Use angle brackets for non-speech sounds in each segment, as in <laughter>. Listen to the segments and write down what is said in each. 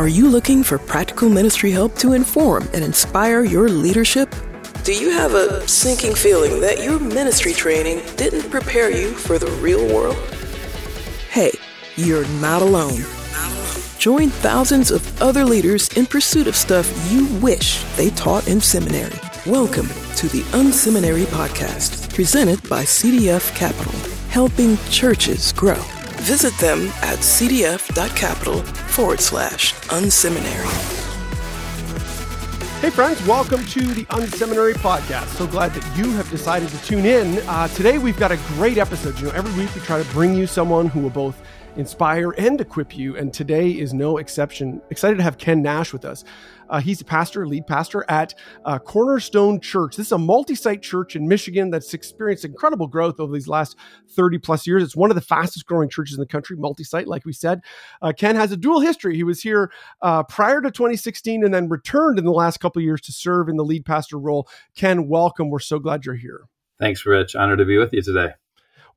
Are you looking for practical ministry help to inform and inspire your leadership? Do you have a sinking feeling that your ministry training didn't prepare you for the real world? Hey, you're not alone. Join thousands of other leaders in pursuit of stuff you wish they taught in seminary. Welcome to the Unseminary Podcast, presented by CDF Capital, helping churches grow. Visit them at cdf.capital forward slash unseminary. Hey, friends, welcome to the Unseminary Podcast. So glad that you have decided to tune in. Uh, today, we've got a great episode. You know, every week we try to bring you someone who will both inspire and equip you, and today is no exception. Excited to have Ken Nash with us. Uh, he's a pastor, lead pastor at uh, Cornerstone Church. This is a multi site church in Michigan that's experienced incredible growth over these last 30 plus years. It's one of the fastest growing churches in the country, multi site, like we said. Uh, Ken has a dual history. He was here uh, prior to 2016 and then returned in the last couple years to serve in the lead pastor role. Ken, welcome. We're so glad you're here. Thanks, Rich. Honored to be with you today.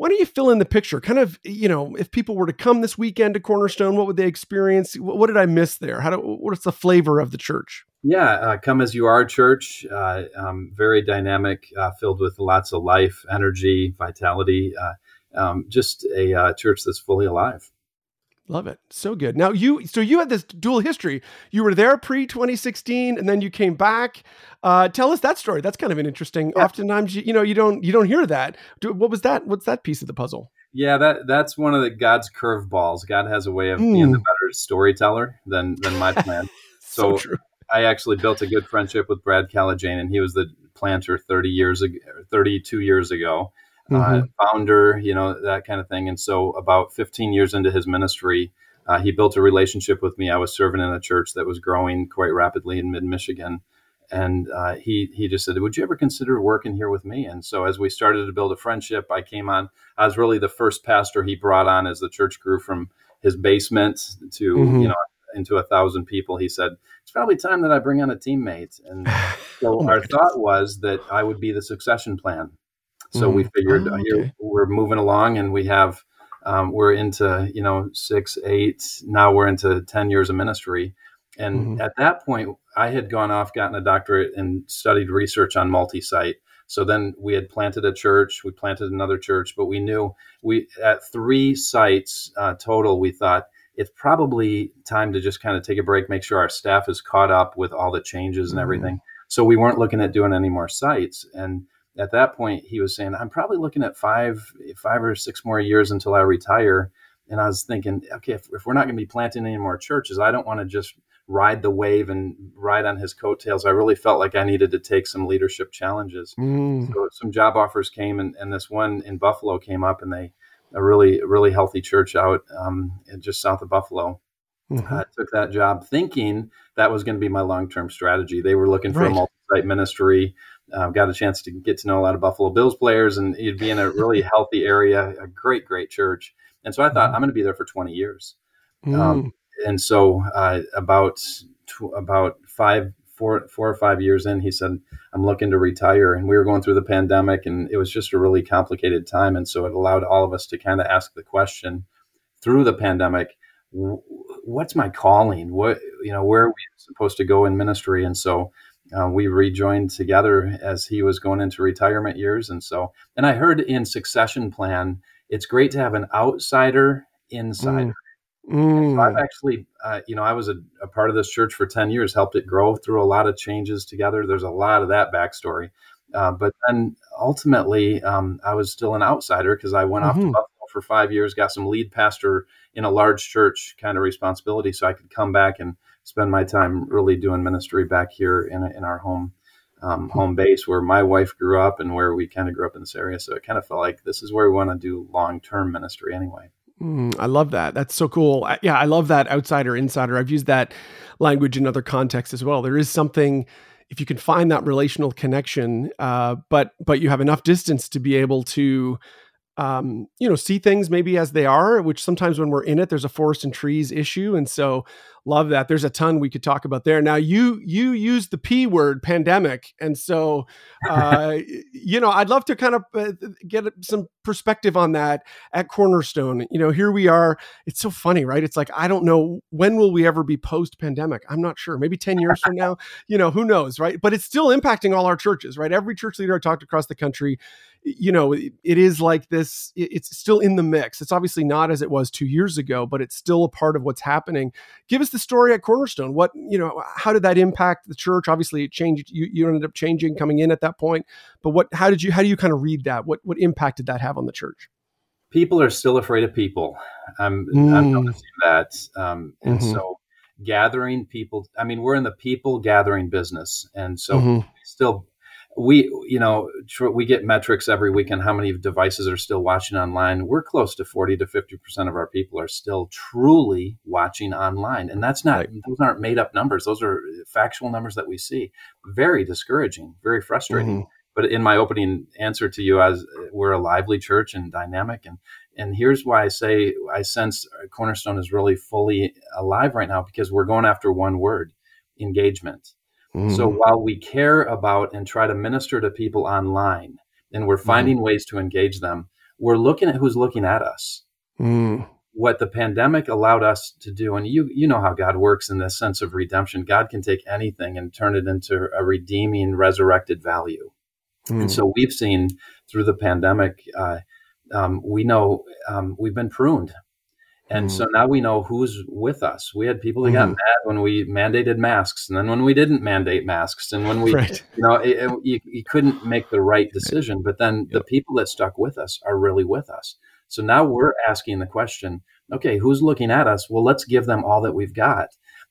Why don't you fill in the picture? Kind of, you know, if people were to come this weekend to Cornerstone, what would they experience? What did I miss there? How do, what's the flavor of the church? Yeah, uh, come as you are, church. Uh, um, very dynamic, uh, filled with lots of life, energy, vitality. Uh, um, just a uh, church that's fully alive. Love it. So good. Now you so you had this dual history. You were there pre 2016 and then you came back. Uh, tell us that story. That's kind of an interesting. Yeah. Oftentimes you, you know you don't you don't hear that. What was that? What's that piece of the puzzle? Yeah, that that's one of the God's curveballs. God has a way of mm. being the better storyteller than than my <laughs> plan. so, so. I actually built a good friendship with Brad Kalajainen, and he was the planter 30 years ago, 32 years ago mm-hmm. uh, founder, you know, that kind of thing. And so, about 15 years into his ministry, uh, he built a relationship with me. I was serving in a church that was growing quite rapidly in mid Michigan. And uh, he he just said, "Would you ever consider working here with me?" And so, as we started to build a friendship, I came on. I was really the first pastor he brought on as the church grew from his basement to mm-hmm. you know into a thousand people. He said, "It's probably time that I bring on a teammate." And <laughs> so oh our goodness. thought was that I would be the succession plan. So mm. we figured oh, okay. we're moving along, and we have um, we're into you know six, eight. Now we're into ten years of ministry, and mm-hmm. at that point, I had gone off, gotten a doctorate, and studied research on multi-site. So then we had planted a church, we planted another church, but we knew we at three sites uh, total. We thought it's probably time to just kind of take a break, make sure our staff is caught up with all the changes and mm-hmm. everything. So we weren't looking at doing any more sites, and at that point he was saying i'm probably looking at five five or six more years until i retire and i was thinking okay if, if we're not going to be planting any more churches i don't want to just ride the wave and ride on his coattails i really felt like i needed to take some leadership challenges mm. so some job offers came and, and this one in buffalo came up and they a really really healthy church out um, just south of buffalo mm-hmm. I took that job thinking that was going to be my long term strategy. They were looking for right. a multi site ministry uh, got a chance to get to know a lot of Buffalo Bills players, and you'd be in a really <laughs> healthy area, a great, great church. And so I thought mm. I'm going to be there for 20 years. Mm. Um, and so uh, about tw- about five, four, four or five years in, he said, "I'm looking to retire." And we were going through the pandemic, and it was just a really complicated time. And so it allowed all of us to kind of ask the question through the pandemic what's my calling what you know where are we supposed to go in ministry and so uh, we rejoined together as he was going into retirement years. And so, and I heard in succession plan, it's great to have an outsider insider. Mm. Mm. So I've actually, uh, you know, I was a, a, part of this church for 10 years, helped it grow through a lot of changes together. There's a lot of that backstory. Uh, but then ultimately, um, I was still an outsider because I went mm-hmm. off to mm-hmm. Buffalo for five years, got some lead pastor in a large church kind of responsibility so I could come back and spend my time really doing ministry back here in, in our home um, home base where my wife grew up and where we kind of grew up in this area. So it kind of felt like this is where we want to do long term ministry anyway. Mm, I love that. That's so cool. I, yeah, I love that outsider insider. I've used that language in other contexts as well. There is something if you can find that relational connection, uh, but but you have enough distance to be able to um, you know, see things maybe as they are, which sometimes when we're in it, there's a forest and trees issue. And so love that. There's a ton we could talk about there. Now you you use the P word pandemic. And so <laughs> uh, you know, I'd love to kind of uh, get some perspective on that at Cornerstone. You know, here we are. It's so funny, right? It's like I don't know when will we ever be post pandemic. I'm not sure. Maybe 10 years from now, <laughs> you know, who knows, right? But it's still impacting all our churches, right? Every church leader I talked across the country you know, it is like this, it's still in the mix. It's obviously not as it was two years ago, but it's still a part of what's happening. Give us the story at Cornerstone. What, you know, how did that impact the church? Obviously it changed, you, you ended up changing coming in at that point, but what, how did you, how do you kind of read that? What, what impact did that have on the church? People are still afraid of people. I'm, mm. I'm noticing that. Um, and mm-hmm. so gathering people, I mean, we're in the people gathering business. And so mm-hmm. still we you know we get metrics every week on how many devices are still watching online. We're close to 40 to 50 percent of our people are still truly watching online. And that's not right. those aren't made up numbers. Those are factual numbers that we see. Very discouraging very frustrating. Mm-hmm. but in my opening answer to you as we're a lively church and dynamic and and here's why i say i sense cornerstone is really fully alive right now because we're going after one word engagement Mm. So while we care about and try to minister to people online and we're finding mm. ways to engage them, we're looking at who's looking at us. Mm. What the pandemic allowed us to do, and you you know how God works in this sense of redemption. God can take anything and turn it into a redeeming, resurrected value. And so we've seen through the pandemic, uh, um, we know um, we've been pruned and mm. so now we know who's with us. We had people that mm. got mad when we mandated masks, and then when we didn't mandate masks, and when we, <laughs> right. you know, it, it, you, you, couldn't make the right decision. But then yep. the people that stuck with us are really with us. So now we're asking the question: Okay, who's looking at us? Well, let's give them all that we've got.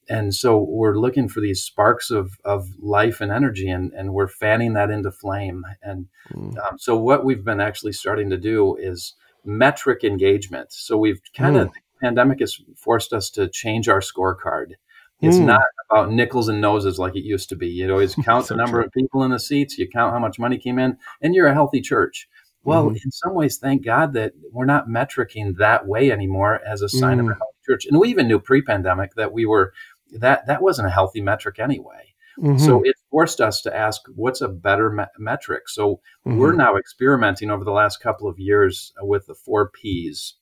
And so we're looking for these sparks of, of life and energy, and, and we're fanning that into flame. And mm. um, so what we've been actually starting to do is metric engagement. So we've kind of mm pandemic has forced us to change our scorecard. It's mm. not about nickels and noses like it used to be. You always <laughs> count so the number true. of people in the seats, you count how much money came in, and you're a healthy church. Well, mm. in some ways, thank God that we're not metricing that way anymore as a sign mm. of a hmm. healthy church. And we even knew pre-pandemic that we were that that wasn't a healthy metric anyway. Mm-hmm. So it forced us to ask, what's a better me- metric? So mm-hmm. we're now experimenting over the last couple of years with the four P's.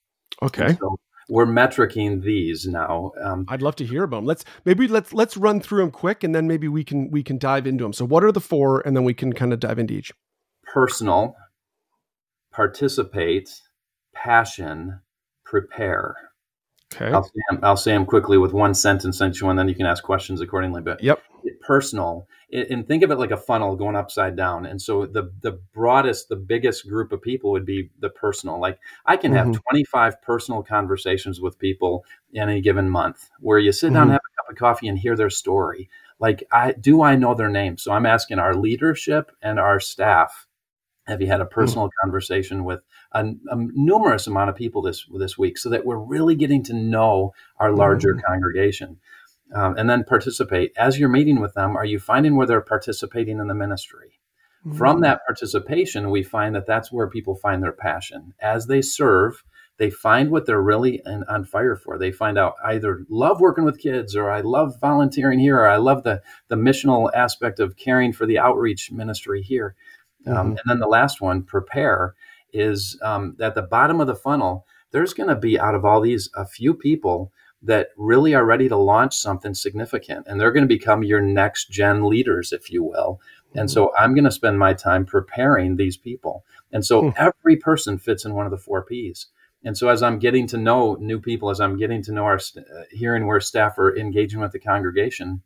Okay. So we're metricing these now. Um, I'd love to hear about them. Let's maybe let's let's run through them quick, and then maybe we can we can dive into them. So, what are the four, and then we can kind of dive into each. Personal, participate, passion, prepare. Okay. I'll say, them, I'll say them quickly with one sentence each one, then you can ask questions accordingly. But yep. Personal, and think of it like a funnel going upside down. And so the the broadest, the biggest group of people would be the personal. Like I can have mm-hmm. 25 personal conversations with people in a given month where you sit down, mm-hmm. have a cup of coffee, and hear their story. Like I do I know their name? So I'm asking our leadership and our staff. Have you had a mm-hmm. personal mm-hmm. conversation with a, a, numerous amount of people this this week, so that we're really getting to know our larger mm-hmm. congregation? Um, and then participate. As you're meeting with them, are you finding where they're participating in the ministry? Mm-hmm. From that participation, we find that that's where people find their passion. As they serve, they find what they're really on fire for. They find out either love working with kids, or I love volunteering here, or I love the the missional aspect of caring for the outreach ministry here. Um, mm-hmm. Um, and then the last one, prepare, is um, at the bottom of the funnel. There's going to be out of all these a few people that really are ready to launch something significant and they're going to become your next gen leaders if you will and mm-hmm. so i'm going to spend my time preparing these people and so mm. every person fits in one of the four p's and so as i'm getting to know new people as i'm getting to know our st- uh, hearing where staff are engaging with the congregation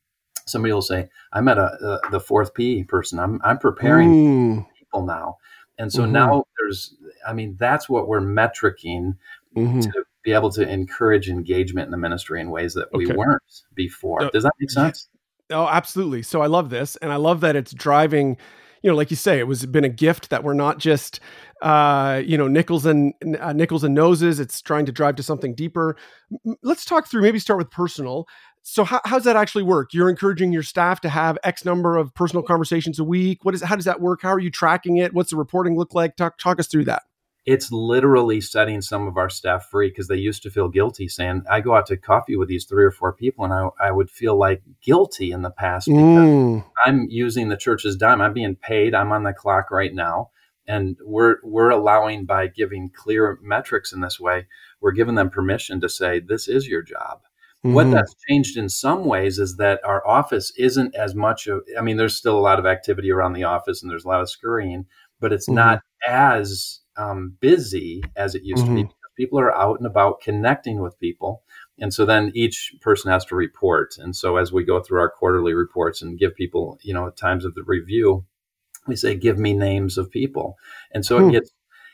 somebody will say i'm at a, uh, the fourth p person i'm, I'm preparing mm. people now and so mm-hmm. now there's i mean that's what we're metricing mm-hmm. to be able to encourage engagement in the ministry in ways that we okay. weren't before. Does that make sense? Oh, absolutely. So I love this, and I love that it's driving. You know, like you say, it was been a gift that we're not just, uh, you know, nickels and uh, nickels and noses. It's trying to drive to something deeper. Let's talk through. Maybe start with personal. So how, how does that actually work? You're encouraging your staff to have X number of personal conversations a week. What is how does that work? How are you tracking it? What's the reporting look like? Talk talk us through that. It's literally setting some of our staff free because they used to feel guilty saying, I go out to coffee with these three or four people and I, I would feel like guilty in the past because mm. I'm using the church's dime. I'm being paid. I'm on the clock right now. And we're, we're allowing by giving clear metrics in this way, we're giving them permission to say, this is your job. Mm-hmm. What that's changed in some ways is that our office isn't as much of, I mean, there's still a lot of activity around the office and there's a lot of scurrying, but it's mm-hmm. not as um, busy as it used mm-hmm. to be. Mm-hmm. People are out and about connecting with people. And so then each person has to report. And so as we go through our quarterly reports and give people, you know, at times of the review, we say, give me names of people. And so hmm. it gets,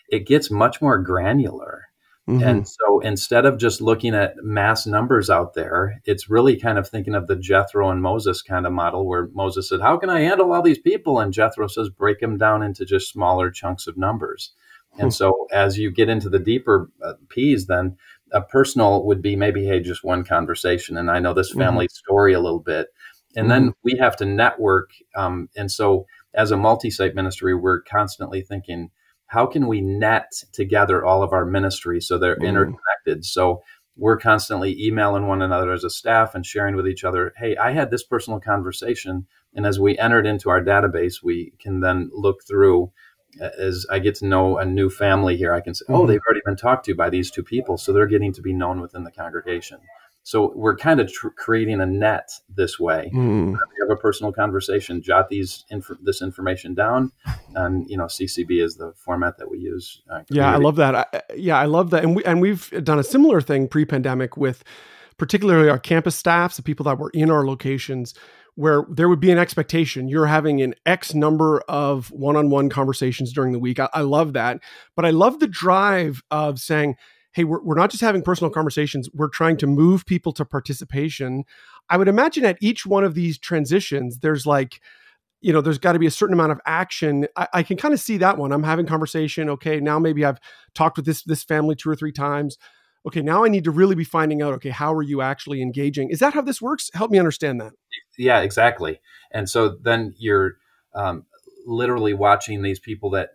it gets much more granular. Mm-hmm. And so instead of just looking at mass numbers out there, it's really kind of thinking of the Jethro and Moses kind of model where Moses said, How can I handle all these people? And Jethro says, Break them down into just smaller chunks of numbers. And hmm. so as you get into the deeper uh, P's, then a personal would be maybe, hey, just one conversation. And I know this mm-hmm. family mm-hmm. story a little bit. And mm-hmm. then we have to network. Um, and so as a multi site ministry, we're constantly thinking, how can we net together all of our ministries so they're mm-hmm. interconnected? So we're constantly emailing one another as a staff and sharing with each other, hey, I had this personal conversation. And as we entered into our database, we can then look through as I get to know a new family here, I can say, oh, mm-hmm. they've already been talked to by these two people, so they're getting to be known within the congregation. So we're kind of tr- creating a net this way. Mm. We have a personal conversation, jot these inf- this information down, and you know CCB is the format that we use. Uh, yeah, I love that. I, yeah, I love that, and we and we've done a similar thing pre-pandemic with particularly our campus staffs, the people that were in our locations where there would be an expectation you're having an X number of one on one conversations during the week. I, I, love that. But I love the drive of saying, hey, we're, we're not just having personal conversations, we're trying to move people to participation. I would imagine at each one of these transitions, there's like, you know, there's got to be a certain amount of action. I, I can kind of see that one. I'm having conversation. Okay, now maybe I've talked with this this family two or three times okay, now I need to really be finding out, okay, how are you actually engaging? Is that how this works? Help me understand that yeah, exactly. And so then you're um, literally watching these people that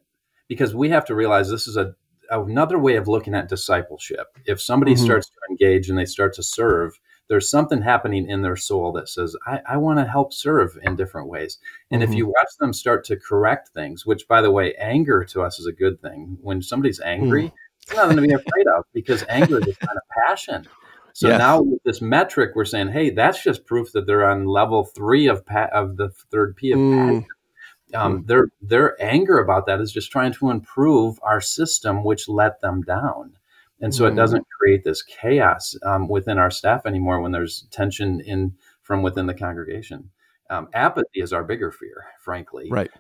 because we have to realize this is a another way of looking at discipleship. If somebody mm-hmm. starts to engage and they start to serve, there's something happening in their soul that says, I, I want to help serve in different ways. And mm-hmm. if you watch them start to correct things, which by the way, anger to us is a good thing. When somebody's angry, mm-hmm. it's nothing to be afraid of because anger is a kind of passion. So yes. now with this metric, we're saying, hey, that's just proof that they're on level three of pa- of the third P of mm. passion. Um, mm. Their their anger about that is just trying to improve our system, which let them down, and so mm. it doesn't create this chaos um, within our staff anymore when there's tension in from within the congregation. Um, apathy is our bigger fear, frankly. Right.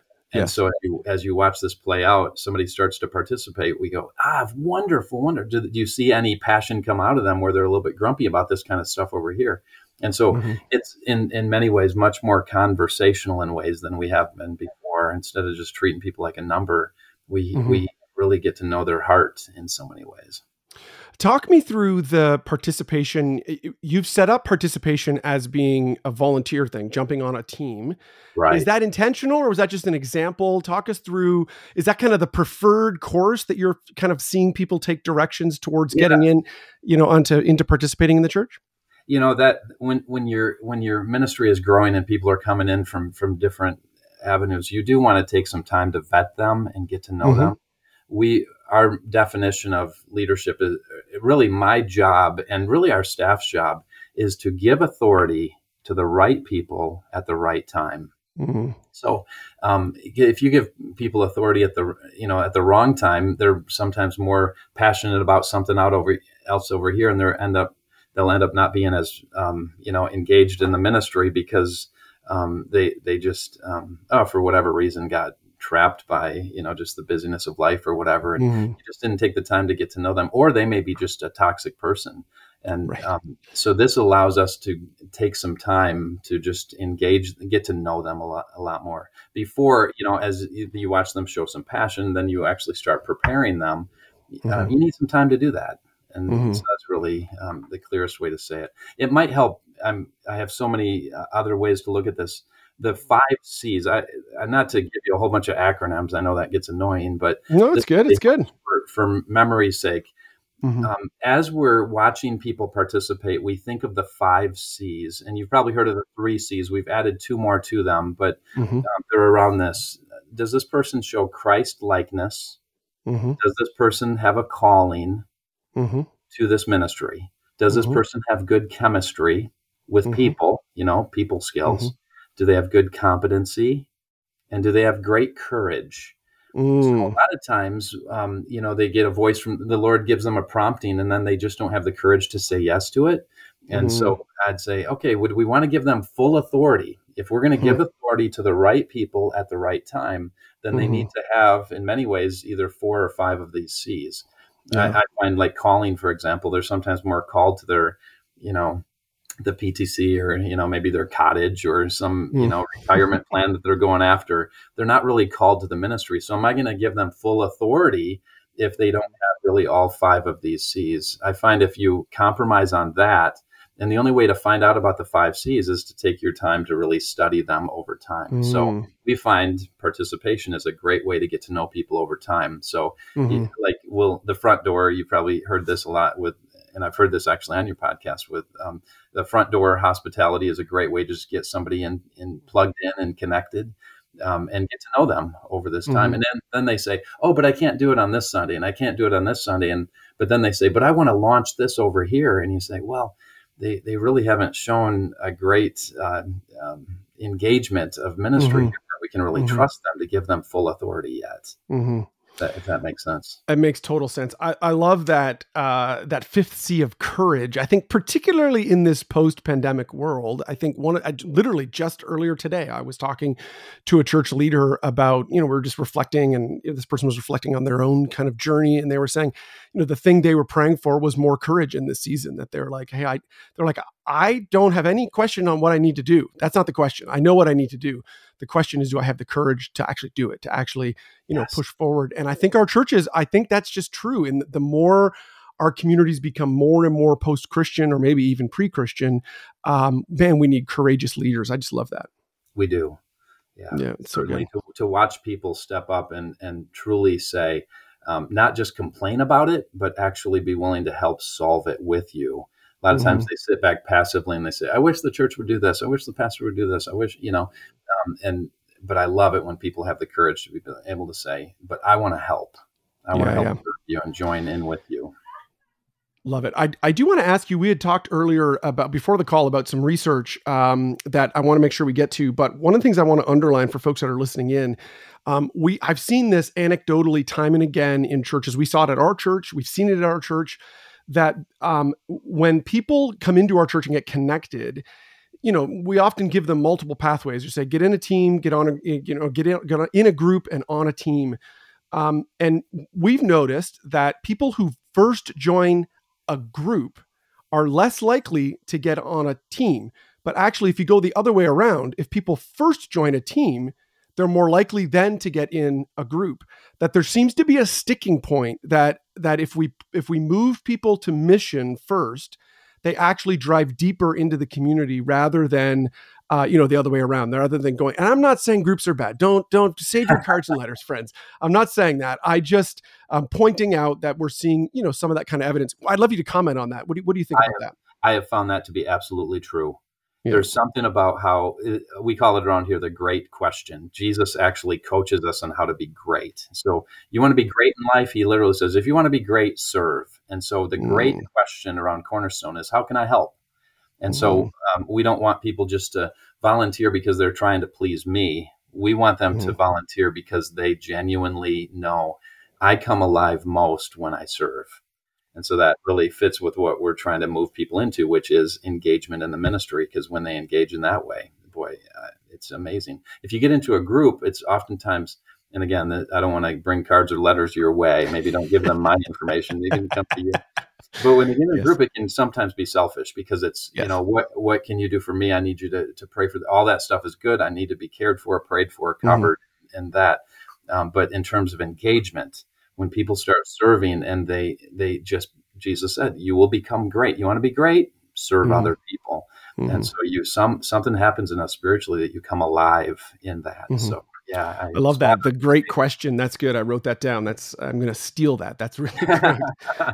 And so as you, as you, watch this play out, somebody starts to participate. We go, ah, wonderful, wonder. Do, do, you see any passion come out of them where they're a little bit grumpy about this kind of stuff over here? And so mm-hmm. it's in, in many ways much more conversational in ways than we have been before. Instead of just treating people like a number, we, mm-hmm. we really get to know their heart in so many ways. Talk me through the participation. You've set up participation as being a volunteer thing, jumping on a team. Right. Is that intentional or was that just an example? Talk us through is that kind of the preferred course that you're kind of seeing people take directions towards yeah. getting in, you know, onto into participating in the church? You know, that when when your when your ministry is growing and people are coming in from from different avenues, you do want to take some time to vet them and get to know mm-hmm. them. We our definition of leadership is really my job and really our staff's job is to give authority to the right people at the right time. Mm-hmm. So, um, if you give people authority at the you know at the wrong time, they're sometimes more passionate about something out over else over here, and they end up they'll end up not being as um, you know engaged in the ministry because um, they they just um, oh for whatever reason got trapped by you know just the busyness of life or whatever and mm-hmm. you just didn't take the time to get to know them or they may be just a toxic person and right. um, so this allows us to take some time to just engage get to know them a lot a lot more before you know as you watch them show some passion then you actually start preparing them uh, mm-hmm. uh, you need some time to do that and mm-hmm. so that's really um, the clearest way to say it it might help I'm, i have so many uh, other ways to look at this the five C's. I not to give you a whole bunch of acronyms. I know that gets annoying, but no, it's good. It's good for, for memory's sake. Mm-hmm. Um, as we're watching people participate, we think of the five C's, and you've probably heard of the three C's. We've added two more to them, but mm-hmm. um, they're around this. Does this person show Christ likeness? Mm-hmm. Does this person have a calling mm-hmm. to this ministry? Does this mm-hmm. person have good chemistry with mm-hmm. people? You know, people skills. Do they have good competency? And do they have great courage? Mm. So a mm. lot of times, um, you know, they get a voice from the Lord gives them a prompting, and then they just don't have the courage to say yes to it. And mm. so I'd say, okay, would we want to give them full authority? If we're going to give mm. authority to the right people at the right time, then they need mm-hmm. to have, in many ways, either four or five of these C's. Yeah. I, I find, like calling, for example, they're sometimes more called to their, you know, the PTC or you know maybe their cottage or some you hmm. know retirement <laughs> plan that they're going after. They're not really called to the ministry. So am I going to give them full authority if they don't have really all five of these C's? I find if you compromise on that, and the only way to find out about the five C's is to take your time to really study them over time. Mm. So hmm. we find participation is a great way to get to know people over time. So mm-hmm. like well the front door, you probably heard this a lot with and I've heard this actually on your podcast with um, the front door hospitality is a great way to just get somebody in, in plugged in and connected. Um, and get to know them over this time. Mm-hmm. And then, then they say, oh, but I can't do it on this Sunday and I can't do it on this Sunday. And, but then they say, but I want to launch this over here. And you say, well, they, they really haven't shown a great uh, um, engagement of ministry. Mm-hmm. We can really mm-hmm. trust them to give them full authority yet. That, if that makes sense. It makes total sense. I, I love that uh, that fifth C of courage. I think particularly in this post-pandemic world, I think one I, literally just earlier today, I was talking to a church leader about you know we are just reflecting, and this person was reflecting on their own kind of journey, and they were saying, you know, the thing they were praying for was more courage in this season. That they're like, hey, I they're like, I don't have any question on what I need to do. That's not the question. I know what I need to do the question is, do I have the courage to actually do it, to actually, you know, yes. push forward? And I think our churches, I think that's just true. And the more our communities become more and more post Christian or maybe even pre Christian, um, man, we need courageous leaders. I just love that. We do. Yeah. Yeah. Certainly so to, to, watch people step up and, and truly say, um, not just complain about it, but actually be willing to help solve it with you. A lot of mm-hmm. times they sit back passively and they say, I wish the church would do this. I wish the pastor would do this. I wish, you know, um, and but I love it when people have the courage to be able to say, "But I want to help. I want to help yeah. you and join in with you." Love it. I, I do want to ask you. We had talked earlier about before the call about some research um, that I want to make sure we get to. But one of the things I want to underline for folks that are listening in, um, we I've seen this anecdotally time and again in churches. We saw it at our church. We've seen it at our church that um, when people come into our church and get connected, you know, we often give them multiple pathways. You say, get in a team, get on a, you know, get in, get in a group and on a team. Um, and we've noticed that people who first join a group are less likely to get on a team. But actually, if you go the other way around, if people first join a team, they're more likely then to get in a group that there seems to be a sticking point that that if we if we move people to mission first they actually drive deeper into the community rather than uh, you know the other way around rather than going and i'm not saying groups are bad. Don't don't save your cards and letters friends. I'm not saying that. I just i'm pointing out that we're seeing you know some of that kind of evidence. I'd love you to comment on that. What do, what do you think I about that? I have found that to be absolutely true yeah. There's something about how we call it around here the great question. Jesus actually coaches us on how to be great. So, you want to be great in life? He literally says, if you want to be great, serve. And so, the mm. great question around Cornerstone is, how can I help? And mm. so, um, we don't want people just to volunteer because they're trying to please me. We want them mm. to volunteer because they genuinely know I come alive most when I serve. And so that really fits with what we're trying to move people into, which is engagement in the ministry. Because when they engage in that way, boy, uh, it's amazing. If you get into a group, it's oftentimes, and again, I don't want to bring cards or letters your way. Maybe don't give them my information. They can come to you. <laughs> But when you get in a yes. group, it can sometimes be selfish because it's, yes. you know, what what can you do for me? I need you to, to pray for all that stuff is good. I need to be cared for, prayed for, mm-hmm. covered, mm-hmm. and that. Um, but in terms of engagement, when people start serving and they they just Jesus said, "You will become great. You want to be great? serve mm-hmm. other people. Mm-hmm. And so you some something happens in us spiritually that you come alive in that. Mm-hmm. So yeah, I, I love that. The <laughs> great question. That's good. I wrote that down. That's I'm going to steal that. That's really <laughs> great.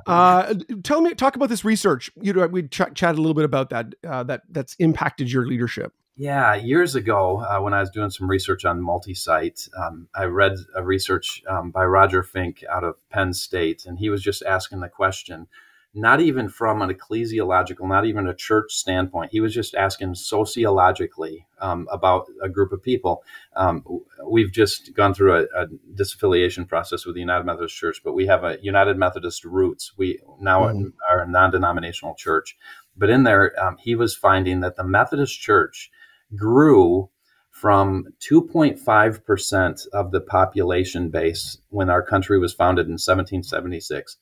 uh, tell me, talk about this research. You know, we ch- chatted a little bit about that. Uh, that that's impacted your leadership. Yeah, years ago, uh, when I was doing some research on multi-site, um, I read a research um, by Roger Finke out of Penn State, and he was just asking the question, not even from an ecclesiological, not even a church standpoint. He was just asking sociologically um, about a group of people. Um, we've just gone through a, a, disaffiliation process with the United Methodist Church, but we have a United Methodist roots. We now mm. are a non-denominational church, but in there, um, he was finding that the Methodist Church grew from 2.5% of the population base when our country was founded in 1776.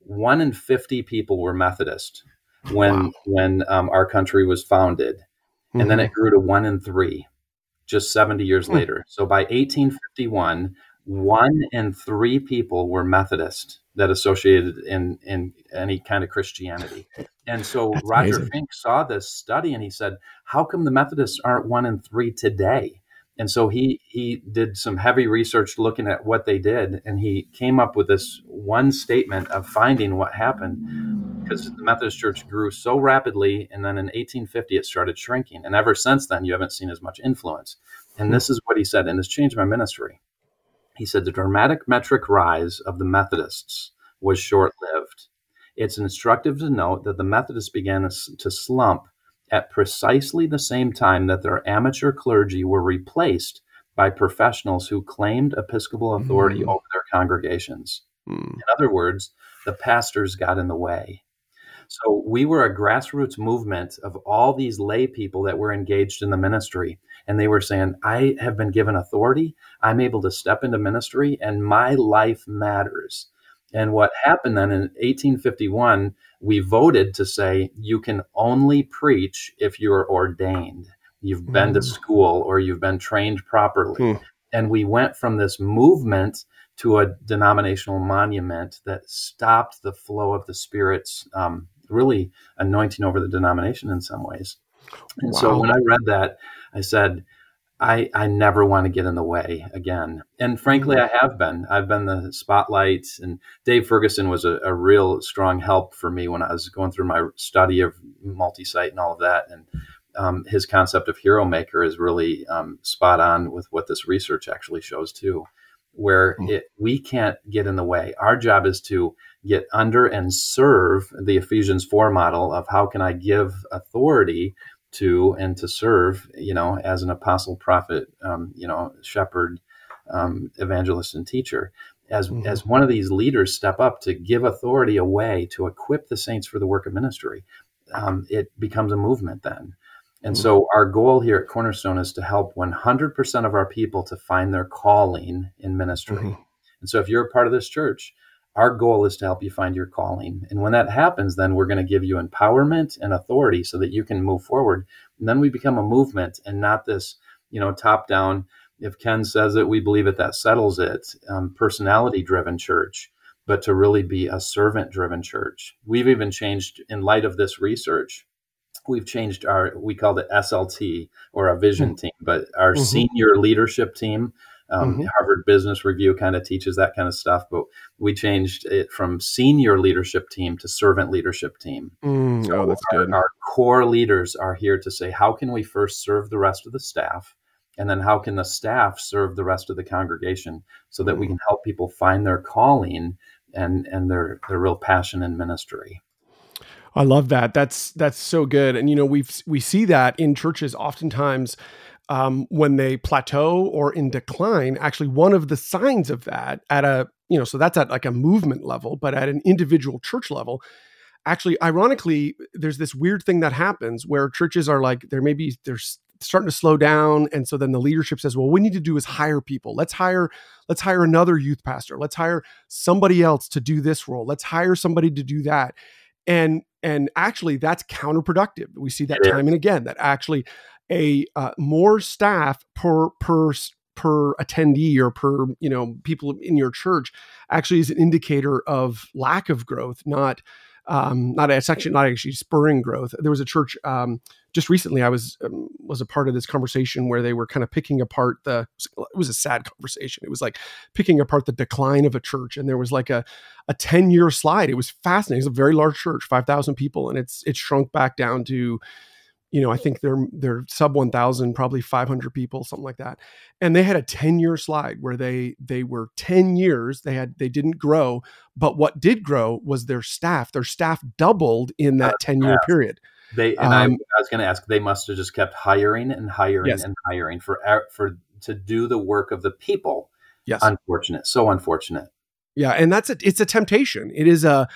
One in 50 people were Methodist when wow. when um, our country was founded, mm-hmm. and then it mm-hmm. grew to one in three, just 70 years mm-hmm. later. So by 1851, one in three people were Methodist that associated in in any kind of Christianity. And so That's Roger amazing. Finke saw this study and he said, "How come the Methodists aren't one in three today?" And so he he did some heavy research looking at what they did, and he came up with this one statement of finding what happened because the Methodist Church grew so rapidly, and then in 1850 it started shrinking, and ever since then you haven't seen as much influence. And this is what he said, and this changed my ministry. He said the dramatic metric rise of the Methodists was short lived. It's instructive to note that the Methodists began to slump at precisely the same time that their amateur clergy were replaced by professionals who claimed episcopal authority mm. over their congregations. Mm. In other words, the pastors got in the way. So we were a grassroots movement of all these lay people that were engaged in the ministry. And they were saying, I have been given authority. I'm able to step into ministry and my life matters. And what happened then in 1851, we voted to say you can only preach if you're ordained. You've been to mm. school or you've been trained properly. Hmm. And we went from this movement to a denominational monument that stopped the flow of the Spirit's um, really anointing over the denomination in some ways. And wow. so when I read that, I said, I, I never want to get in the way again. And frankly, mm-hmm. I have been. I've been the spotlight, and Dave Ferguson was a, a real strong help for me when I was going through my study of multi site and all of that. And um, his concept of hero maker is really um, spot on with what this research actually shows, too, where mm-hmm. it, we can't get in the way. Our job is to get under and serve the Ephesians 4 model of how can I give authority to and to serve, you know, as an apostle, prophet, um, you know, shepherd, um, evangelist, and teacher. As, mm-hmm. as one of these leaders step up to give authority away to equip the saints for the work of ministry, um, it becomes a movement then. And mm-hmm. so our goal here at Cornerstone is to help 100% of our people to find their calling in ministry. Mm-hmm. And so if you're a part of this church, our goal is to help you find your calling. And when that happens, then we're going to give you empowerment and authority so that you can move forward. And then we become a movement and not this, you know, top down. If Ken says it, we believe it, that settles it. Um, personality driven church, but to really be a servant driven church. We've even changed in light of this research. We've changed our, we called it SLT or a vision mm-hmm. team, but our mm-hmm. senior leadership team um, mm-hmm. Harvard Business Review kind of teaches that kind of stuff, but we changed it from senior leadership team to servant leadership team. Mm, so oh, that's our, good. Our core leaders are here to say, how can we first serve the rest of the staff? And then how can the staff serve the rest of the congregation so that mm. we can help people find their calling and, and their, their real passion in ministry? I love that. That's that's so good. And you know, we've we see that in churches oftentimes um, when they plateau or in decline, actually one of the signs of that at a, you know, so that's at like a movement level, but at an individual church level, actually, ironically, there's this weird thing that happens where churches are like, there maybe they're starting to slow down. And so then the leadership says, well, what we need to do is hire people. Let's hire, let's hire another youth pastor. Let's hire somebody else to do this role. Let's hire somebody to do that. And and actually that's counterproductive. We see that time and again that actually a uh, more staff per per per attendee or per you know people in your church actually is an indicator of lack of growth not um, not actually not actually spurring growth. There was a church um, just recently. I was um, was a part of this conversation where they were kind of picking apart the. It was a sad conversation. It was like picking apart the decline of a church, and there was like a a ten year slide. It was fascinating. It's a very large church, five thousand people, and it's it's shrunk back down to you know, I think they're they're sub 1000, probably 500 people, something like that. And they had a 10 year slide where they they were 10 years, they had they didn't grow, but what did grow was their staff. Their staff doubled in that 10 year period. They and um, I, I, was going to ask, they must have just kept hiring and hiring yes. and hiring for for to do the work of the people. Yes, unfortunate, so unfortunate. Yeah, and that's a it's a temptation. It is a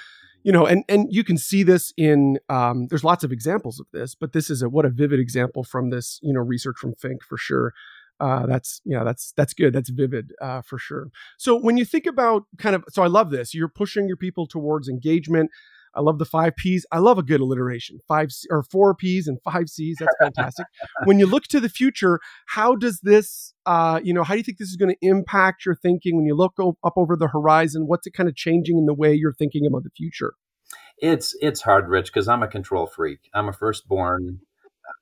you know, and and you can see this in um, there's lots of examples of this, but this is a what a vivid example from this you know research from Finke for sure. Uh, that's yeah, that's that's good. That's vivid uh, for sure. So when you think about kind of, so I love this. You're pushing your people towards engagement. I love the five P's. I love a good alliteration. Five or four P's and five C's. That's fantastic. <laughs> when you look to the future, how does this, uh, you know, how do you think this is going to impact your thinking when you look up over the horizon? What's it kind of changing in the way you're thinking about the future? It's it's hard, Rich, because I'm a control freak. I'm a firstborn.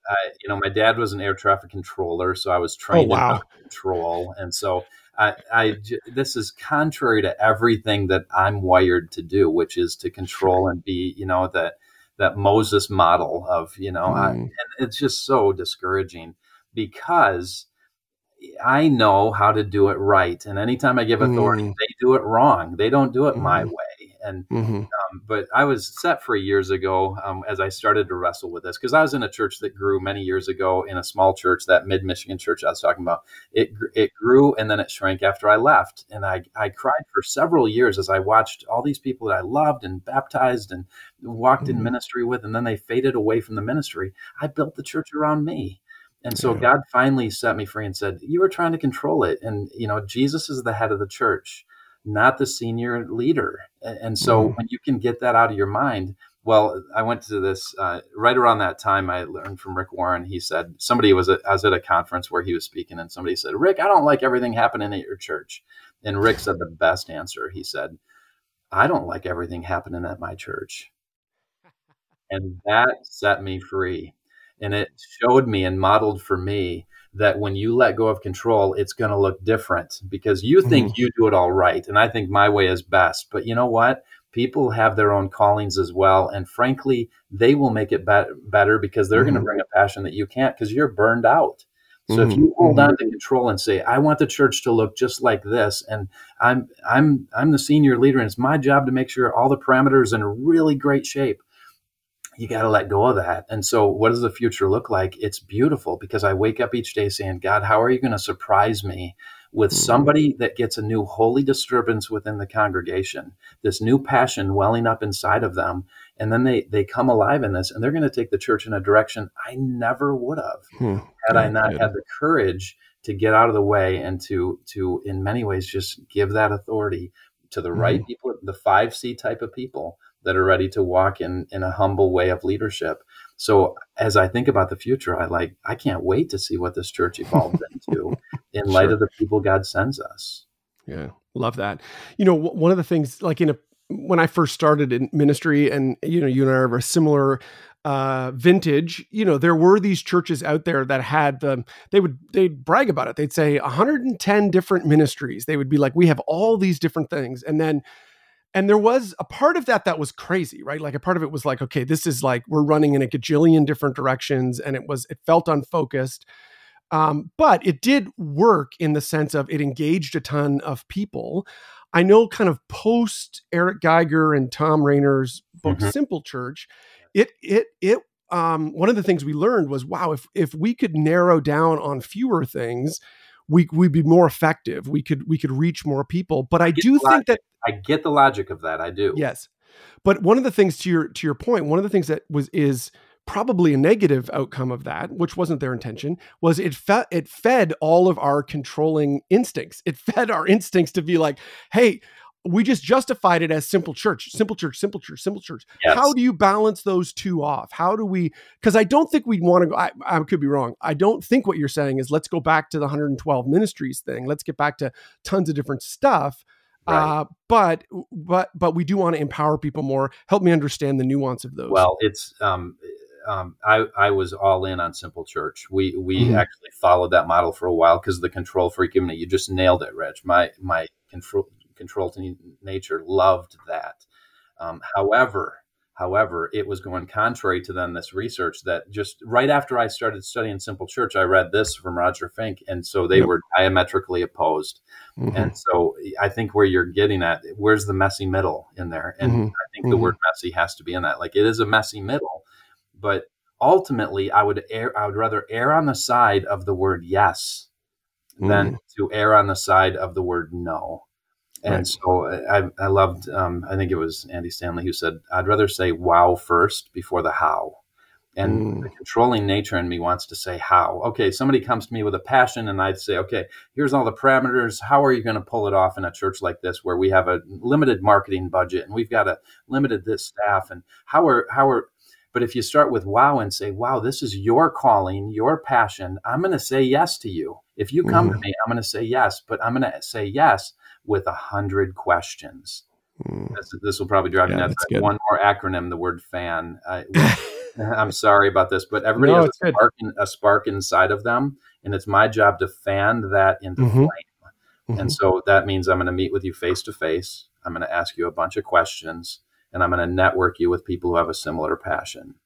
I, you know, my dad was an air traffic controller, so I was oh, trained oh, wow. in control, and so I, I, this is contrary to everything that I'm wired to do, which is to control and be, you know, that that Moses model of, you know, mm. I, and it's just so discouraging because I know how to do it right, and anytime I give authority, mm. they do it wrong. They don't do it mm. my way. And mm-hmm. um, but I was set free years ago um, as I started to wrestle with this because I was in a church that grew many years ago in a small church, that mid Michigan church I was talking about. It it grew and then it shrank after I left, and I I cried for several years as I watched all these people that I loved and baptized and walked mm-hmm. in ministry with, and then they faded away from the ministry. I built the church around me. And so yeah. God finally set me free and said, You were trying to control it. And, you know, Jesus is the head of the church not the senior leader. And so mm. when you can get that out of your mind, well, I went to this uh, right around that time. I learned from Rick Warren. He said somebody was at, I was at a conference where he was speaking, and somebody said, "Rick, I don't like everything happening at your church." And Rick said the best answer. He said, "I don't like everything happening at my church," <laughs> and that set me free, and it showed me and modeled for me that when you let go of control, it's going to look different because you think mm-hmm. you do it all right. And I think my way is best. But you know what? People have their own callings as well. And frankly, they will make it be- better because they're mm-hmm. going to bring a passion that you can't because you're burned out. So mm-hmm. if you hold mm-hmm. on to control and say, "I want the church to look just like this," and I'm I'm I'm the senior leader, and it's my job to make sure all the parameters are in really great shape you got to let go of that. And so, what does the future look like? It's beautiful because I wake up each day saying, God, how are you going to surprise me with mm-hmm. somebody that gets a new holy disturbance within the congregation, this new passion welling up inside of them? And then they, they come alive in this and they're going to take the church in a direction I never would have hmm. had I not had the courage to get out of the way and to, to in many ways, just give that authority to the right mm-hmm. people, the 5C type of people that are ready to walk in in a humble way of leadership. So as I think about the future, I like I can't wait to see what this church evolves <laughs> into in light sure. of the people God sends us. Yeah, love that. You know, one of the things like in a when I first started in ministry, and you know, you and I are a similar uh vintage you know there were these churches out there that had the they would they'd brag about it they'd say 110 different ministries they would be like we have all these different things and then and there was a part of that that was crazy right? Like a part of it was like okay this is like we're running in a gajillion different directions and it was it felt unfocused. Um, but it did work in the sense of it engaged a ton of people. I know kind of post eric geiger and tom rainer's book mm-hmm. simple church it it it um, one of the things we learned was wow if if we could narrow down on fewer things we we'd be more effective. We could we could reach more people. But I, I do think that I get the logic of that. I do. Yes. But one of the things to your to your point, one of the things that was is probably a negative outcome of that, which wasn't their intention, was it fed it fed all of our controlling instincts. It fed our <laughs> instincts to be like, hey, we just justified it as simple church, simple church, simple church, simple church. Yes. How do you balance those two off? How do we? Because I don't think we'd want to go. I, I, could be wrong. I don't think what you're saying is let's go back to the 112 ministries thing. Let's get back to tons of different stuff. Right. Uh, but but but we do want to empower people more. Help me understand the nuance of those. Well, it's um, um, I, I was all in on Simple Church. We we mm-hmm. actually followed that model for a while because of the control freak. You just nailed it, Rich. My my control control to nature loved that. Um, however, However, it was going contrary to then this research that just right after I started studying Simple Church, I read this from Roger Finke. And so they yep. were diametrically opposed. Mm-hmm. And so I think where you're getting at, where's the messy middle in there? And mm-hmm. I think mm-hmm. the word messy has to be in that. Like it is a messy middle, but ultimately I would err, I would rather err on the side of the word yes than mm. to err on the side of the word no. And right. so I, I loved, um, I think it was Andy Stanley who said, I'd rather say wow first before the how. And mm. the controlling nature in me wants to say how. Okay, somebody comes to me with a passion, and I'd say, okay, here's all the parameters. How are you going to pull it off in a church like this where we have a limited marketing budget and we've got a limited this staff? And how are, how are, but if you start with wow and say, wow, this is your calling, your passion, I'm going to say yes to you. If you come mm. to me, I'm going to say yes, but I'm going to say yes with a hundred questions. Mm. This, this, will probably drive yeah, me nuts. One more acronym, the word fan. I, <laughs> am sorry about this, but everybody no, has a spark, in, a spark, inside of them, and it's my job to fan that into mm-hmm. flame. Mm-hmm. And so that means I'm going to meet with you face to face. I'm going to ask you a bunch of questions, and I'm going to network you with people who have a similar passion.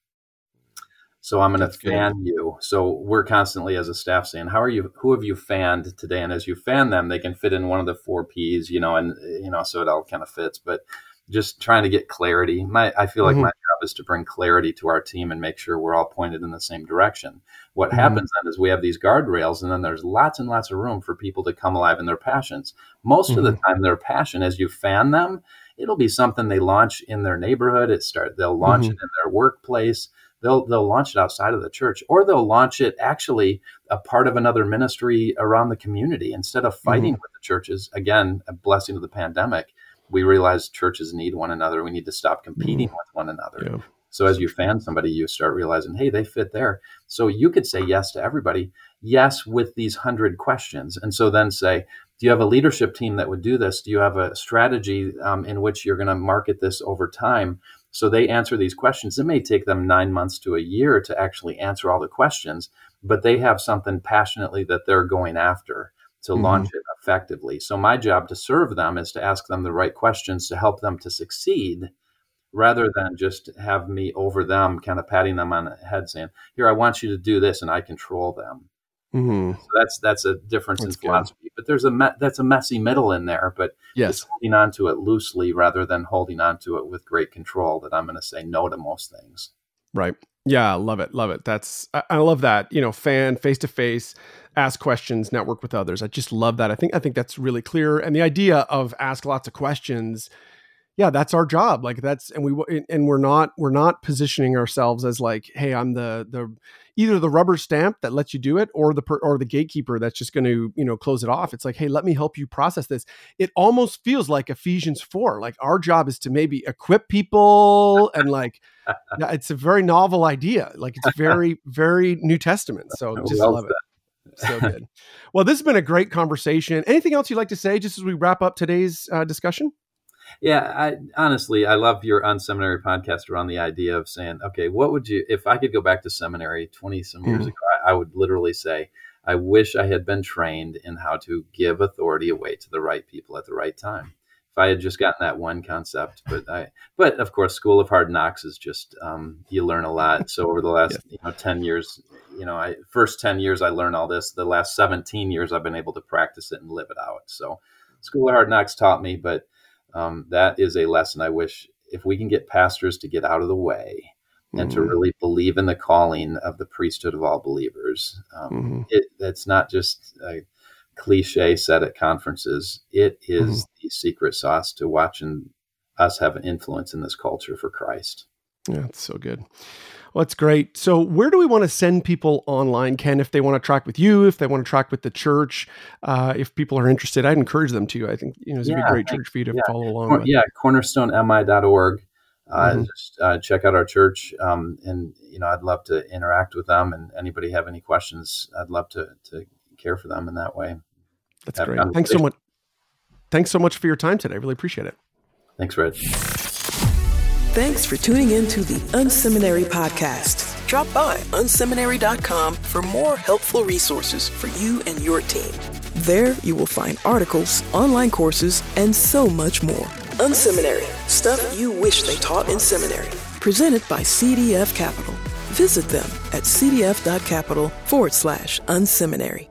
So I'm going to fan good. you. So we're constantly as a staff saying, how are you, who have you fanned today? And as you fan them, they can fit in one of the four P's, you know, and, you know, so it all kind of fits, but just trying to get clarity. My, I feel like mm-hmm. my job is to bring clarity to our team and make sure we're all pointed in the same direction. What mm-hmm. happens then is we have these guardrails and then there's lots and lots of room for people to come alive in their passions. Most mm-hmm. of the mm-hmm. time their passion, as you fan them, it'll be something they launch in their neighborhood. It start, they'll launch mm-hmm. it in their workplace they'll they'll launch it outside of the church or they'll launch it actually a part of another ministry around the community instead of fighting mm-hmm. with the churches again a blessing of the pandemic we realize churches need one another we need to stop competing mm-hmm. with one another yeah. so as you fan somebody you start realizing hey they fit there so you could say yes to everybody yes with these hundred questions and so then say do you have a leadership team that would do this do you have a strategy um, in which you're going to market this over time so they answer these questions. It may take them nine months to a year to actually answer all the questions, but they have something passionately that they're going after to mm-hmm. launch it effectively. So my job to serve them is to ask them the right questions to help them to succeed rather than just have me over them kind of patting them on the head saying, "Here I want you to do this and I control them." Mm-hmm. So that's that's a difference that's in philosophy. Good. But there's a me- that's a messy middle in there. But yes, holding on to it loosely rather than holding on to it with great control. That I'm going to say no to most things. Right. Yeah, love it, love it. That's I, I love that. You know, fan face to face, ask questions, network with others. I just love that. I think I think that's really clear. And the idea of ask lots of questions yeah that's our job like that's and we and we're not we're not positioning ourselves as like hey i'm the the either the rubber stamp that lets you do it or the or the gatekeeper that's just going to you know close it off. It's like hey let me help you process this. It almost feels like ephesians 4 like our job is to maybe equip people and like <laughs> it's a very novel idea like it's very very new testament <laughs> so just well love it. so <laughs> good. Well this has been a great conversation. Anything else you'd like to say just as we wrap up today's uh, discussion yeah, I honestly I love your unSeminary podcast around the idea of saying, okay, what would you if I could go back to seminary twenty some years mm-hmm. ago, I, I would literally say, I wish I had been trained in how to give authority away to the right people at the right time. If I had just gotten that one concept, but I, but of course, School of Hard Knocks is just um, you learn a lot. So over the last yeah. you know ten years, you know, I first ten years I learned all this. The last seventeen years I've been able to practice it and live it out. So School of Hard Knocks taught me, but um, that is a lesson I wish if we can get pastors to get out of the way mm-hmm. and to mm-hmm. really believe in the calling of the priesthood of all believers. Um, mm-hmm. it, it's not just a cliche said at conferences. It is mm-hmm. the secret sauce to watching us have an influence in this culture for Christ. Yeah, it's so good. Well, that's great. So, where do we want to send people online, Ken, if they want to track with you, if they want to track with the church, uh, if people are interested? I'd encourage them to. I think you know it's yeah, a great church for you to yeah. follow along. Cor- yeah, cornerstonemi.org. Uh, mm-hmm. Just uh, check out our church, um, and you know I'd love to interact with them. And anybody have any questions, I'd love to to care for them in that way. That's great. Thanks so much. thanks so much for your time today. I really appreciate it. Thanks, Rich. Thanks for tuning in to the Unseminary Podcast. Drop by unseminary.com for more helpful resources for you and your team. There you will find articles, online courses, and so much more. Unseminary, stuff you wish they taught in seminary. Presented by CDF Capital. Visit them at cdf.capital forward slash unseminary.